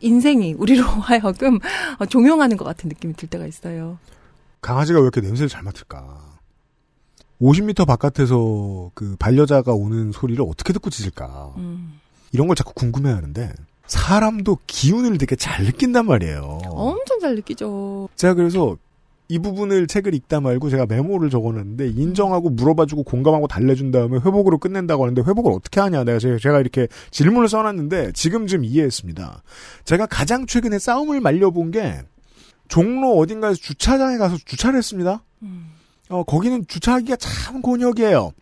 인생이 우리로 하여금 어, 종용하는 것 같은 느낌이 들 때가 있어요. 강아지가 왜 이렇게 냄새를 잘 맡을까? 50m 바깥에서 그 반려자가 오는 소리를 어떻게 듣고 짖을까? 음. 이런 걸 자꾸 궁금해 하는데 사람도 기운을 되게 잘 느낀단 말이에요. 엄청 잘 느끼죠. 제가 그래서 이 부분을 책을 읽다 말고 제가 메모를 적어놨는데 인정하고 물어봐주고 공감하고 달래준 다음에 회복으로 끝낸다고 하는데 회복을 어떻게 하냐 내가 제- 제가 이렇게 질문을 써놨는데 지금 좀 이해했습니다. 제가 가장 최근에 싸움을 말려본 게 종로 어딘가에서 주차장에 가서 주차를 했습니다. 어 거기는 주차하기가 참 곤욕이에요.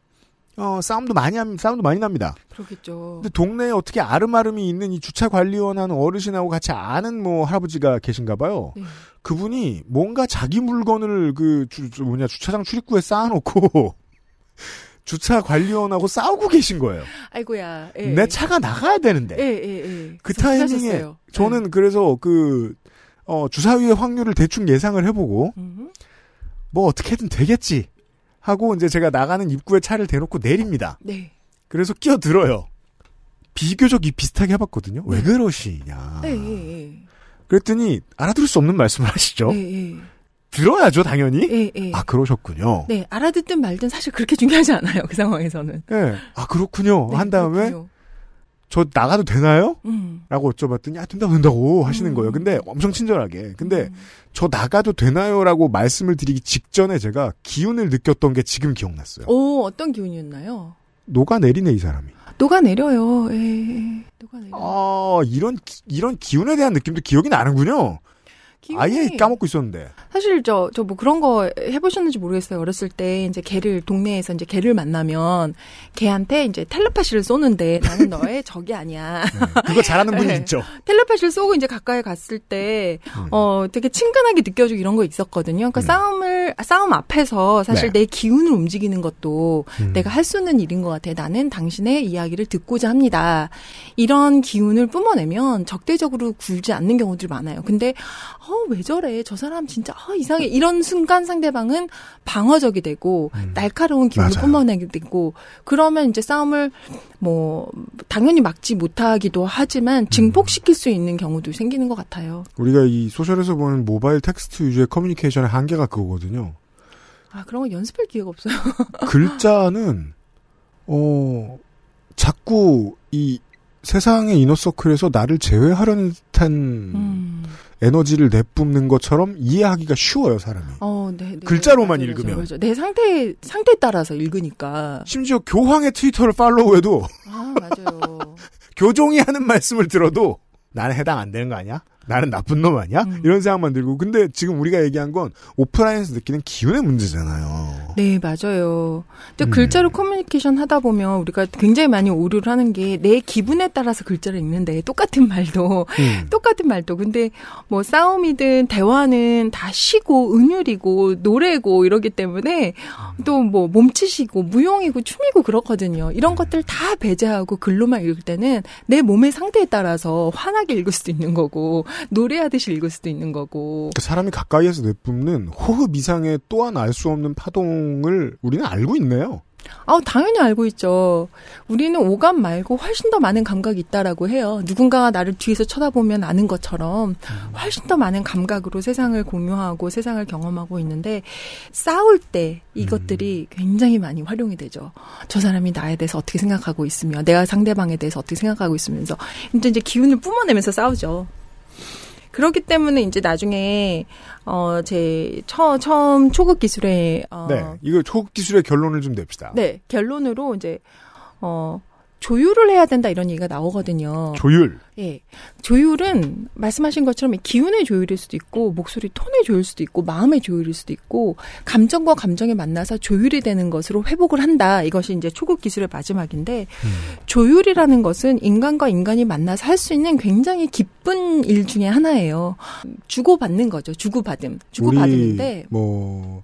어 싸움도 많이 함 싸움도 많이 납니다. 그러겠죠. 근데 동네에 어떻게 아름아름이 있는 이 주차 관리원 하는 어르신하고 같이 아는 뭐 할아버지가 계신가 봐요. 네. 그분이 뭔가 자기 물건을 그 주, 주- 뭐냐 주차장 출입구에 쌓아놓고 주차 관리원하고 싸우고 계신 거예요. 아이고야. 예. 내 차가 나가야 되는데 예, 예, 예. 그 타이밍에 하셨어요. 저는 그래서 그 어, 주사위의 확률을 대충 예상을 해보고 음. 뭐 어떻게든 되겠지 하고 이제 제가 나가는 입구에 차를 대놓고 내립니다. 네. 그래서 끼어들어요. 비교적 이 비슷하게 해봤거든요. 왜 그러시냐. 예, 예, 예. 그랬더니 알아들을 수 없는 말씀을 하시죠. 예, 예. 들어야죠, 당연히. 아 그러셨군요. 네, 알아듣든 말든 사실 그렇게 중요하지 않아요. 그 상황에서는. 예. 아 그렇군요. 한 다음에 네, 그렇군요. 저 나가도 되나요? 음. 라고 여쭤봤더니 아 된다고 된다고 하시는 거예요. 근데 엄청 친절하게. 근데 음. 저 나가도 되나요?라고 말씀을 드리기 직전에 제가 기운을 느꼈던 게 지금 기억났어요. 오, 어떤 기운이었나요? 녹아내리네 이 사람이. 녹아내려요. 예, 예. 녹아내려. 아 이런 기- 이런 기운에 대한 느낌도 기억이 나는군요. 아예 까먹고 있었는데. 사실 저 저 뭐 그런 거 해보셨는지 모르겠어요. 어렸을 때 이제 개를 동네에서 이제 개를 만나면 개한테 이제 텔레파시를 쏘는데 나는 너의 적이 아니야. 그거 잘하는 분이 네. 있죠. 텔레파시를 쏘고 이제 가까이 갔을 때, 음. 어, 되게 친근하게 느껴지고 이런 거 있었거든요. 그러니까 싸움을, 아, 싸움 앞에서 사실 네. 내 기운을 움직이는 것도 음. 내가 할 수 있는 일인 것 같아요. 나는 당신의 이야기를 듣고자 합니다. 이런 기운을 뿜어내면 적대적으로 굴지 않는 경우들이 많아요. 근데, 어, 왜 저래? 저 사람 진짜, 어, 이상해. 이런 순간 상대방은 방어적이 되고, 날카로운 음. 맞아요. 뿜어내게 되고, 그러면 이제 싸움을 뭐, 당연히 막지 못하기도 하지만 음. 증폭시킬 수 있는 경우도 생기는 것 같아요. 우리가 이 social에서 보는 모바일 텍스트 위주의 커뮤니케이션의 한계가 그거거든요. 아, 그런 거 연습할 기회가 없어요. 글자는 어 자꾸 이 세상의 이너서클에서 나를 제외하려는 듯한 음. 에너지를 내뿜는 것처럼 이해하기가 쉬워요 사람이. 어, 네, 네. 글자로만 맞아요, 읽으면. 맞아요, 맞아요. 내 상태, 상태에 따라서 읽으니까. 심지어 교황의 트위터를 팔로우해도 아, 맞아요. 교종이 하는 말씀을 들어도 나는 해당 안 되는 거 아니야? 나는 나쁜 놈 아니야? 음. 이런 생각만 들고 근데 지금 우리가 얘기한 건 오프라인에서 느끼는 기운의 문제잖아요. 네, 맞아요. 근데 음. 글자로 커뮤니케이션 하다 보면 우리가 굉장히 많이 오류를 하는 게 내 기분에 따라서 글자를 읽는데 똑같은 말도 음. 똑같은 말도 근데 뭐 싸움이든 대화는 다 시고 은율이고 노래고 이러기 때문에 또 뭐 몸짓이고 무용이고 춤이고 그렇거든요. 이런 것들 다 배제하고 글로만 읽을 때는 내 몸의 상태에 따라서 환하게 읽을 수도 있는 거고 노래하듯이 읽을 수도 있는 거고 그 사람이 가까이에서 내뿜는 호흡 이상의 또한 알 수 없는 파동을 우리는 알고 있네요. 아, 당연히 알고 있죠. 우리는 오감 말고 훨씬 더 많은 감각이 있다라고 해요. 누군가가 나를 뒤에서 쳐다보면 아는 것처럼 훨씬 더 많은 감각으로 세상을 공유하고 세상을 경험하고 있는데 싸울 때 이것들이 굉장히 많이 활용이 되죠. 저 사람이 나에 대해서 어떻게 생각하고 있으며 내가 상대방에 대해서 어떻게 생각하고 있으면서 이제 기운을 뿜어내면서 싸우죠. 그렇기 때문에 이제 나중에 어제 처음 초급 기술에 어 네, 이거 초급 기술의 결론을 좀 냅시다. 네, 결론으로 이제 어 조율을 해야 된다 이런 얘기가 나오거든요. 조율. 예. 조율은 말씀하신 것처럼 이 기운의 조율일 수도 있고 목소리 톤의 조율일 수도 있고 마음의 조율일 수도 있고 감정과 감정이 만나서 조율이 되는 것으로 회복을 한다. 이것이 이제 초급 기술의 마지막인데 조율이라는 것은 인간과 인간이 만나서 할 수 있는 굉장히 기쁜 일 중에 하나예요. 주고받는 거죠. 주고받음. 주고받음인데 우리 뭐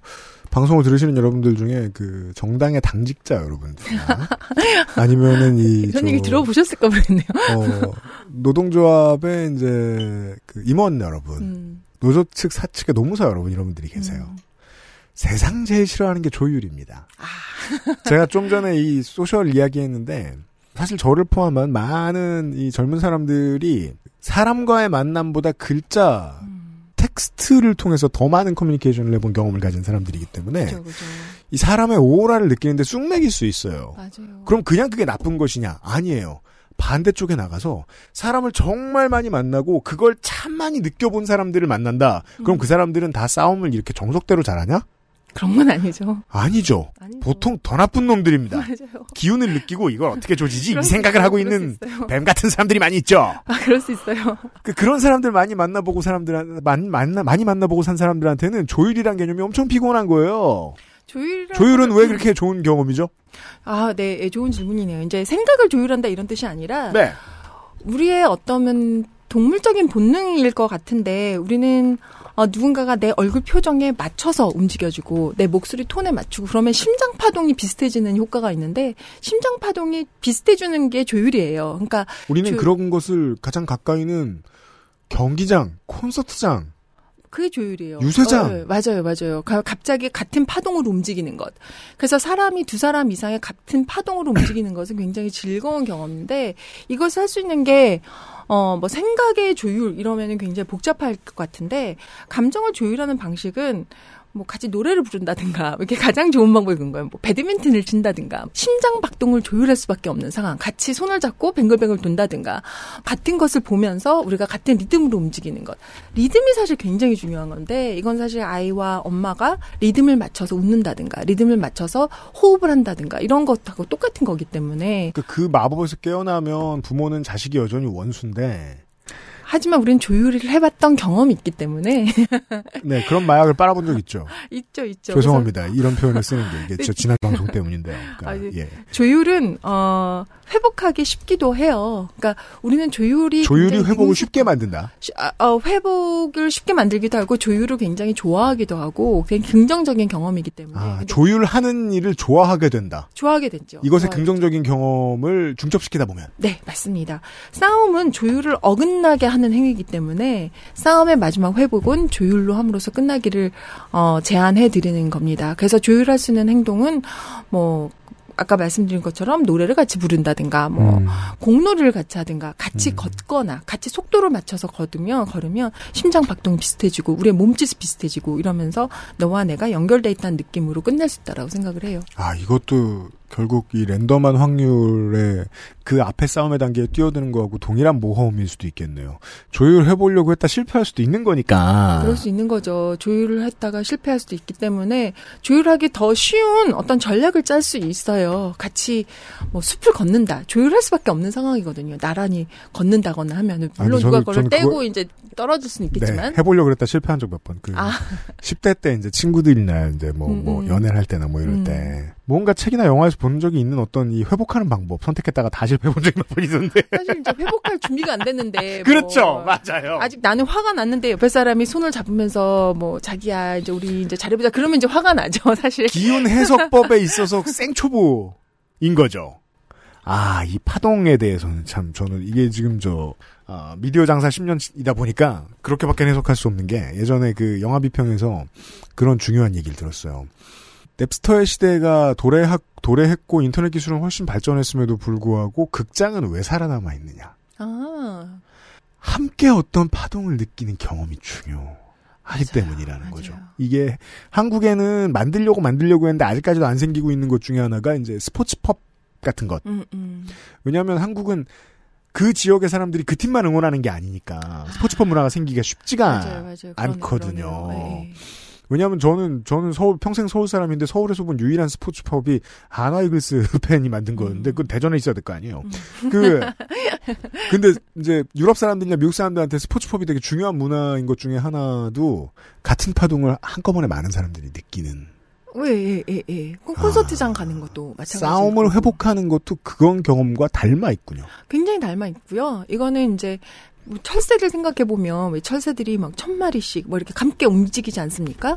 방송을 들으시는 여러분들 중에 그 정당의 당직자 여러분들이나 아니면은 이 이런 저, 얘기 들어보셨을까 모르겠네요. 어, 노동조합의 이제 그 임원 여러분, 음. 노조 측 사측의 노무사 여러분 이런 분들이 계세요. 세상 제일 싫어하는 게 조율입니다. 제가 좀 전에 이 social 이야기했는데 사실 저를 포함한 많은 이 젊은 사람들이 사람과의 만남보다 글자 텍스트를 통해서 더 많은 커뮤니케이션을 해본 경험을 가진 사람들이기 때문에 그죠, 그죠. 이 사람의 aura를 느끼는데 쑥맥일 수 있어요. 맞아요. 그럼 그냥 그게 나쁜 것이냐? 아니에요. 반대쪽에 나가서 사람을 정말 많이 만나고 그걸 참 많이 느껴본 사람들을 만난다. 그럼 그 사람들은 다 싸움을 이렇게 정석대로 잘하냐? 그런 건 아니죠. 아니죠. 보통 더 나쁜 놈들입니다. 맞아요. 기운을 느끼고 이걸 어떻게 조지지? 이 생각을. 하고 있는. 뱀 같은 사람들이 많이 있죠. 아, 그럴 수 있어요. 그, 그런 사람들 많이 만나보고 사람들, 많이, 만나, 많이 만나보고 산 사람들한테는 조율이란 개념이 엄청 피곤한 거예요. 조율이라 조율은 왜 그렇게 좋은 경험이죠? 아, 네, 예, 좋은 질문이네요. 이제 생각을 조율한다 이런 뜻이 아니라 네. 우리의 어떤 동물적인 본능일 것 같은데 우리는 어, 누군가가 내 얼굴 표정에 맞춰서 움직여주고 내 목소리 톤에 맞추고 그러면 심장 파동이 비슷해지는 효과가 있는데 심장 파동이 비슷해주는 게 조율이에요. 그러니까 우리는 조- 그런 것을 가장 가까이는 경기장, 콘서트장, 그게 조율이에요. 유세장. 어, 네, 맞아요, 맞아요. 가- 갑자기 같은 파동으로 움직이는 것. 그래서 사람이 두 사람 이상의 같은 파동으로 움직이는 것은 굉장히 즐거운 경험인데 이것을 할 수 있는 게 어, 뭐 생각의 조율 이러면은 굉장히 복잡할 것 같은데 감정을 조율하는 방식은 뭐 같이 노래를 부른다든가 이렇게 가장 좋은 방법이 그런 거예요. 뭐 배드민턴을 친다든가 심장 박동을 조율할 수밖에 없는 상황. 같이 손을 잡고 뱅글뱅글 돈다든가 같은 것을 보면서 우리가 같은 리듬으로 움직이는 것. 리듬이 사실 굉장히 중요한 건데 이건 사실 아이와 엄마가 리듬을 맞춰서 웃는다든가 리듬을 맞춰서 호흡을 한다든가 이런 것하고 똑같은 거기 때문에 그, 그 마법에서 깨어나면 부모는 자식이 여전히 원수인데 하지만 우리는 조율을 해봤던 경험이 있기 때문에 네, 그런 마약을 빨아본 적 있죠. 있죠, 있죠. 죄송합니다. 이런 표현을 쓰는 게 이게 저 지난 방송 때문인데요. 그러니까, 아, 네. 예. 조율은 어 회복하기 쉽기도 해요. 그러니까 우리는 조율이 조율이 회복을 쉽게 만든다. 쉬- 아, 어, 회복을 쉽게 만들기도 하고 조율을 굉장히 좋아하기도 하고 굉장히 긍정적인 경험이기 때문에 아, 조율하는 일을 좋아하게 된다. 좋아하게 됐죠. 이것의 좋아하게 긍정적인 경험을 중첩시키다 보면. 네, 맞습니다. 싸움은 조율을 어긋나게 하는 행위이기 때문에 싸움의 마지막 회복은 조율로 함으로써 끝나기를 어, 제안해 드리는 겁니다. 그래서 조율할 수 있는 행동은 뭐 아까 말씀드린 것처럼 노래를 같이 부른다든가 뭐 음. 공놀이를 같이 하든가 같이 걷거나 같이 속도를 맞춰서 걸으면 걸으면 심장 박동이 비슷해지고 우리의 몸짓이 비슷해지고 이러면서 너와 내가 연결돼 있다는 느낌으로 끝날 수 있다라고 생각을 해요. 아, 이것도 결국 이 랜덤한 확률에 그 앞에 싸움의 단계에 뛰어드는 거하고 동일한 모험일 수도 있겠네요. 조율해 보려고 했다 실패할 수도 있는 거니까. 그럴 수 있는 거죠. 조율을 했다가 실패할 수도 있기 때문에 조율하기 더 쉬운 어떤 전략을 짤 수 있어요. 같이 뭐 숲을 걷는다. 조율할 수밖에 없는 상황이거든요. 나란히 걷는다거나 하면은 물론 아니, 누가 저는- 그걸 저는 떼고 그거- 이제 떨어질 수는 네, 있겠지만 해보려고 그랬다 실패한 적 몇 번. 그, 아. 10대 때 이제 친구들이나 이제 뭐, 음, 뭐, 음. 연애를 할 때나 뭐 이럴 음. 때. 뭔가 책이나 영화에서 본 적이 있는 어떤 이 회복하는 방법 선택했다가 다 실패해본 적이 몇 번 있었는데. 사실 이제 회복할 준비가 안 됐는데 뭐 그렇죠. 맞아요. 아직 나는 화가 났는데 옆에 사람이 손을 잡으면서 뭐 자기야 이제 우리 이제 잘해보자 그러면 이제 화가 나죠 사실 기운 해석법에 있어서 생초보인 거죠. 아, 이 파동에 대해서는 참 저는 이게 지금 저 아, 미디어 장사 10년이다 보니까 그렇게밖에 해석할 수 없는 게 예전에 그 영화 비평에서 그런 중요한 얘기를 들었어요. 넵스터의 시대가 도래하, 도래했고 인터넷 기술은 훨씬 발전했음에도 불구하고 극장은 왜 살아남아 있느냐? 아 함께 어떤 파동을 느끼는 경험이 중요 하기 때문이라는 거죠. 이게 한국에는 만들려고 만들려고 했는데 아직까지도 안 생기고 있는 것 중에 하나가 이제 스포츠 펍 같은 것. 음, 음. 왜냐하면 한국은 그 지역의 사람들이 그 팀만 응원하는 게 아니니까 스포츠 펍 문화가 생기기가 쉽지가 맞아요, 맞아요. 않거든요. 그러네요. 네. 왜냐하면 저는 저는 서울 평생 서울 사람인데 서울에서 본 유일한 스포츠 펍이 한화 이글스 팬이 만든 거였는데 그건 대전에 있어야 될 거 아니에요. 그 근데 이제 유럽 사람들이나 미국 사람들한테 스포츠 펍이 되게 중요한 문화인 것 중에 하나도 같은 파동을 한꺼번에 많은 사람들이 느끼는 왜, 예, 예, 예. 콘- 콘서트장 가는 것도 마찬가지고. 싸움을 회복하는 것도 그건 경험과 닮아 있군요. 굉장히 닮아 있고요. 이거는 이제 뭐 철새를 생각해 보면 왜 철새들이 막 천 마리씩 뭐 이렇게 함께 움직이지 않습니까?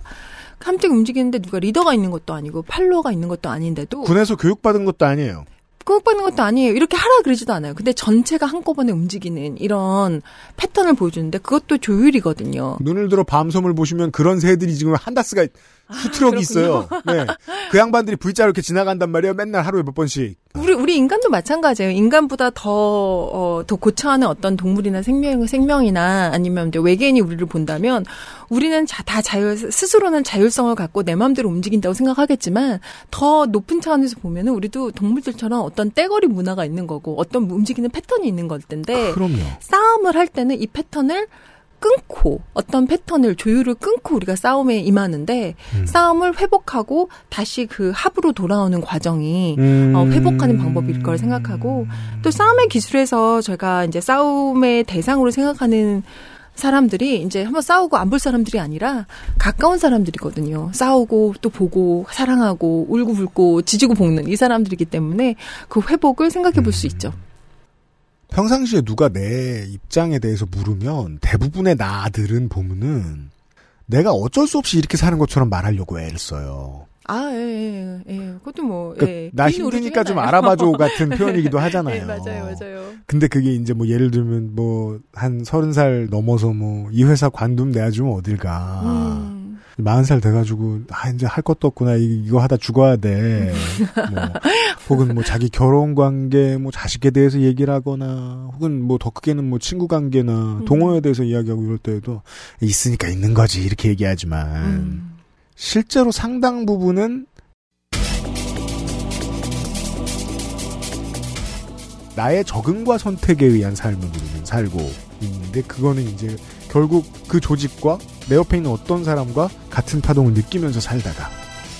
함께 움직이는데 누가 리더가 있는 것도 아니고 팔로가 있는 것도 아닌데도 군에서 교육받은 것도 아니에요. 교육받는 것도 아니에요. 이렇게 하라 그러지도 않아요. 근데 전체가 한꺼번에 움직이는 이런 패턴을 보여주는데 그것도 조율이거든요. 눈을 들어 밤섬을 보시면 그런 새들이 지금 한다스가 수트럭이 아, 그렇군요. 있어요. 네. 그 양반들이 V자로 이렇게 지나간단 말이에요. 맨날 하루에 몇 번씩. 우리 우리 인간도 마찬가지예요. 인간보다 더 어, 더 고차원의 어떤 동물이나 생명 생명이나 아니면 외계인이 우리를 본다면 우리는 자, 다 자율 스스로는 자율성을 갖고 내 마음대로 움직인다고 생각하겠지만 더 높은 차원에서 보면은 우리도 동물들처럼 어떤 떼거리 문화가 있는 거고 어떤 움직이는 패턴이 있는 걸 텐데 그럼요. 싸움을 할 때는 이 패턴을 끊고 어떤 패턴을 조율을 끊고 우리가 싸움에 임하는데 음. 싸움을 회복하고 다시 그 합으로 돌아오는 과정이 음. 어, 회복하는 방법일 걸 생각하고 또 싸움의 기술에서 제가 이제 싸움의 대상으로 생각하는 사람들이 이제 한번 싸우고 안 볼 사람들이 아니라 가까운 사람들이거든요. 싸우고 또 보고 사랑하고 울고 불고 지지고 볶는 이 사람들이기 때문에 그 회복을 생각해 볼 수 있죠. 평상시에 누가 내 입장에 대해서 물으면 대부분의 나들은 보면은 내가 어쩔 수 없이 이렇게 사는 것처럼 말하려고 애를 써요. 아, 예, 예, 예. 그것도 뭐, 그러니까 예. 나긴 놀이 힘드니까 좀. 알아봐줘 같은 표현이기도 하잖아요. 예, 맞아요, 맞아요. 근데 그게 이제 뭐 예를 들면 뭐 한 서른 살 넘어서 뭐 이 회사 관둔 내야주면 어딜 가. 음. 마흔 살 돼가지고 아 이제 할 것도 없구나 이- 이거 하다 죽어야 돼. 뭐 혹은 뭐 자기 결혼 관계 뭐 자식에 대해서 얘기를 하거나 혹은 뭐 더 크게는 뭐 친구 관계나 동호회에 대해서 이야기하고 이럴 때에도 있으니까 있는 거지 이렇게 얘기하지만 음. 실제로 상당 부분은 나의 적응과 선택에 의한 삶을 우리는 살고 있는데 그거는 이제 결국 그 조직과 내 옆에 있는 어떤 사람과 같은 파동을 느끼면서 살다가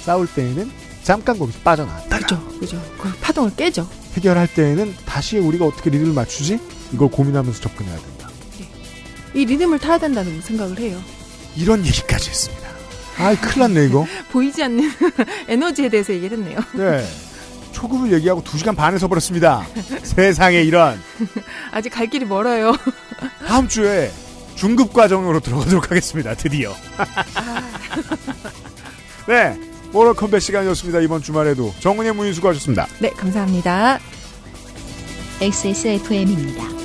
싸울 때에는 잠깐 거기서 빠져나왔다가 그죠, 그죠. 그 파동을 깨죠. 해결할 때에는 다시 우리가 어떻게 리듬을 맞추지? 이걸 고민하면서 접근해야 된다. 이 리듬을 타야 된다는 생각을 해요. 이런 얘기까지 했습니다. 아, 큰일 났네, 이거. 보이지 않는 에너지에 대해서 얘기를 했네요. 네. 초급을 얘기하고 2시간 반에 서버렸습니다. 세상에 이런. 아직 갈 길이 멀어요. 다음 주에 중급 과정으로 들어가도록 하겠습니다. 드디어. 네. 모럴 컴뱃 시간이었습니다. 이번 주말에도 정은혜 무인 수고하셨습니다. 네, 감사합니다. XSFM입니다.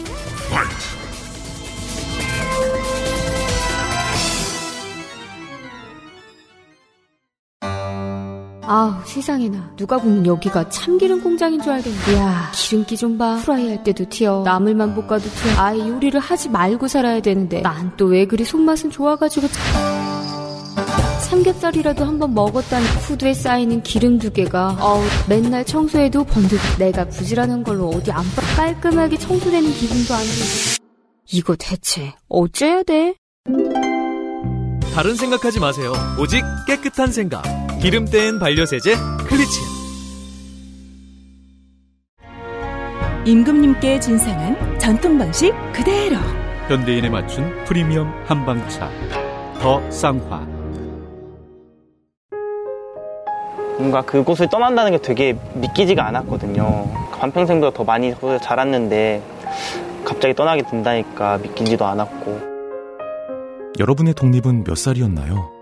아우 세상에나. 누가 보면 여기가 참기름 공장인 줄 알겠네. 야 기름기 좀 봐. 프라이 할 때도 튀어. 나물만 볶아도 튀어. 아예 요리를 하지 말고 살아야 되는데. 난 또 왜 그리 손맛은 좋아가지고 삼겹살이라도 한번 먹었다니 후드에 쌓이는 기름 두 개가. 어우 맨날 청소해도 번득. 내가 부지런한 걸로 어디 안 빠, 깔끔하게 청소되는 기분도 안 들고. 이거 대체 어째야 돼? 다른 생각하지 마세요. 오직 깨끗한 생각. 기름 뗀 반려세제 클리친. 임금님께 진상한 전통 방식 그대로. 현대인에 맞춘 프리미엄 한방차. 더 쌍화. 뭔가 그곳을 떠난다는 게 되게 믿기지가 않았거든요. 반평생보다 더 많이 자랐는데 갑자기 떠나게 된다니까 믿기지도 않았고. 여러분의 독립은 몇 살이었나요?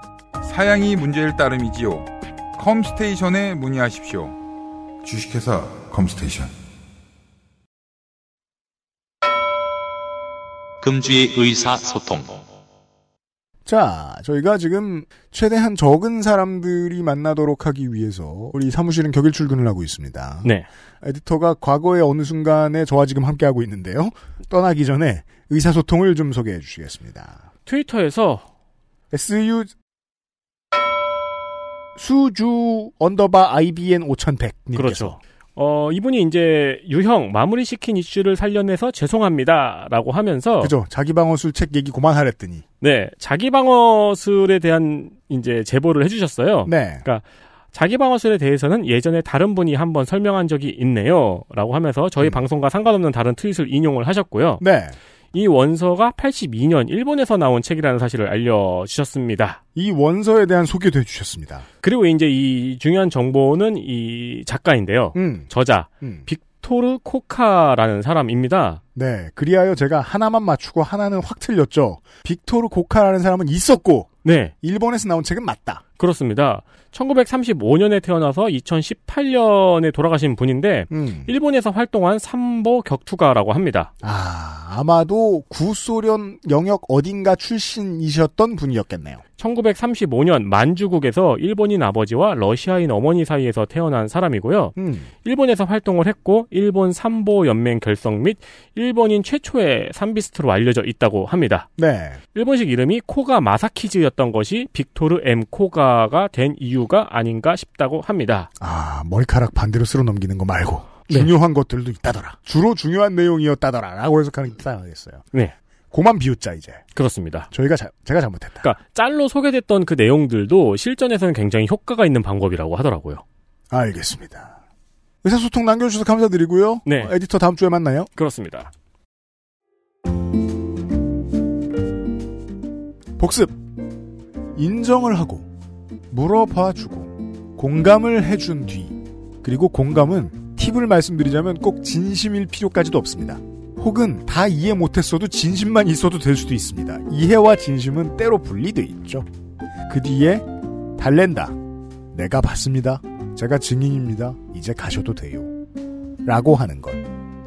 사양이 문제일 따름이지요. 컴스테이션에 문의하십시오. 주식회사 컴스테이션. 금주의 의사소통. 자, 저희가 지금 최대한 적은 사람들이 만나도록 하기 위해서 우리 사무실은 격일 출근을 하고 있습니다. 네. 에디터가 과거의 어느 순간에 저와 지금 함께하고 있는데요. 떠나기 전에 의사소통을 좀 소개해 주시겠습니다. 트위터에서 SU 수주 underbar IBN 5100 님께서 그렇죠. 어, 이분이 이제 유형 마무리 시킨 이슈를 살려내서 죄송합니다라고 하면서 그죠. 자기 방어술 책 얘기 그만하랬더니 네, 자기 방어술에 대한 이제 제보를 해 주셨어요. 네. 그러니까 자기 방어술에 대해서는 예전에 다른 분이 한번 설명한 적이 있네요라고 하면서 저희 방송과 상관없는 다른 트윗을 인용을 하셨고요. 네. 이 원서가 82년 일본에서 나온 책이라는 사실을 알려주셨습니다. 이 원서에 대한 소개도 해주셨습니다. 그리고 이제 이 중요한 정보는 이 작가인데요. 음. 저자 음. 빅토르 코카라는 사람입니다. 네. 그리하여 제가 하나만 맞추고 하나는 확 틀렸죠. 빅토르 고카라는 사람은 있었고 네, 일본에서 나온 책은 맞다. 그렇습니다. 1935년에 태어나서 2018년에 돌아가신 분인데 음. 일본에서 활동한 삼보 격투가라고 합니다. 아, 아마도 구소련 영역 어딘가 출신이셨던 분이었겠네요. 1935년 만주국에서 일본인 아버지와 러시아인 어머니 사이에서 태어난 사람이고요. 음. 일본에서 활동을 했고 일본 삼보 연맹 결성 및 일본인 최초의 삼비스트로 알려져 있다고 합니다. 네. 일본식 이름이 코가 마사키즈였던 것이 빅토르 M 코가가 된 이유 가 아닌가 싶다고 합니다. 아, 머리카락 반대로 쓸어 넘기는 거 말고 네. 중요한 것들도 있다더라. 주로 중요한 내용이었다더라. 라고 해석하는 게 이상하겠어요. 네. 고만 비웃자 이제. 그렇습니다. 저희가 자- 제가 잘못했다. 그러니까 짤로 소개됐던 그 내용들도 실전에서는 굉장히 효과가 있는 방법이라고 하더라고요. 알겠습니다. 의사소통 남겨주셔서 감사드리고요. 네. 어, 에디터 다음 주에 만나요. 그렇습니다. 복습. 인정을 하고 물어봐주고 공감을 해준 뒤 그리고 공감은 팁을 말씀드리자면 꼭 진심일 필요까지도 없습니다. 혹은 다 이해 못했어도 진심만 있어도 될 수도 있습니다. 이해와 진심은 때로 분리돼 있죠. 그 뒤에 달랜다. 내가 봤습니다. 제가 증인입니다. 이제 가셔도 돼요. 라고 하는 것.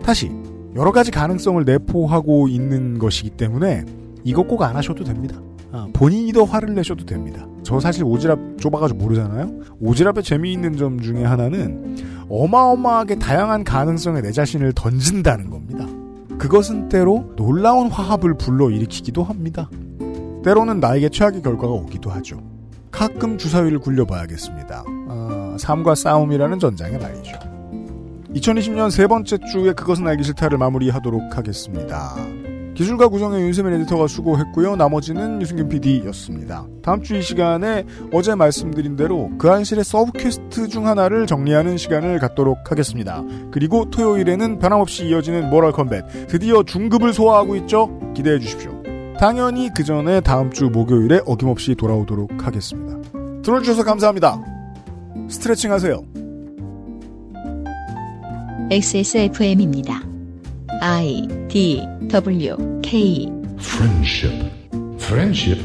다시 여러 가지 가능성을 내포하고 있는 것이기 때문에 이거 꼭 안 하셔도 됩니다. 아, 본인이 더 화를 내셔도 됩니다. 저 사실 오지랖 좁아가지고 모르잖아요. 오지랖의 재미있는 점 중에 하나는 어마어마하게 다양한 가능성에 내 자신을 던진다는 겁니다. 그것은 때로 놀라운 화합을 불러일으키기도 합니다. 때로는 나에게 최악의 결과가 오기도 하죠. 가끔 주사위를 굴려봐야겠습니다. 아, 삶과 싸움이라는 전장에 말이죠. 2020년 세 번째 주에 그것은 알기 싫다를 마무리하도록 하겠습니다. 기술과 구성의 윤세민 에디터가 수고했고요. 나머지는 유승균 PD였습니다. 다음 주 이 시간에 어제 말씀드린 대로 그 안실의 sub quest 중 하나를 정리하는 시간을 갖도록 하겠습니다. 그리고 토요일에는 변함없이 이어지는 모럴 컴뱃 드디어 중급을 소화하고 있죠. 기대해 주십시오. 당연히 그 전에 다음 주 목요일에 어김없이 돌아오도록 하겠습니다. 들어주셔서 감사합니다. 스트레칭 하세요. XSFM입니다. I D W K Friendship. Friendship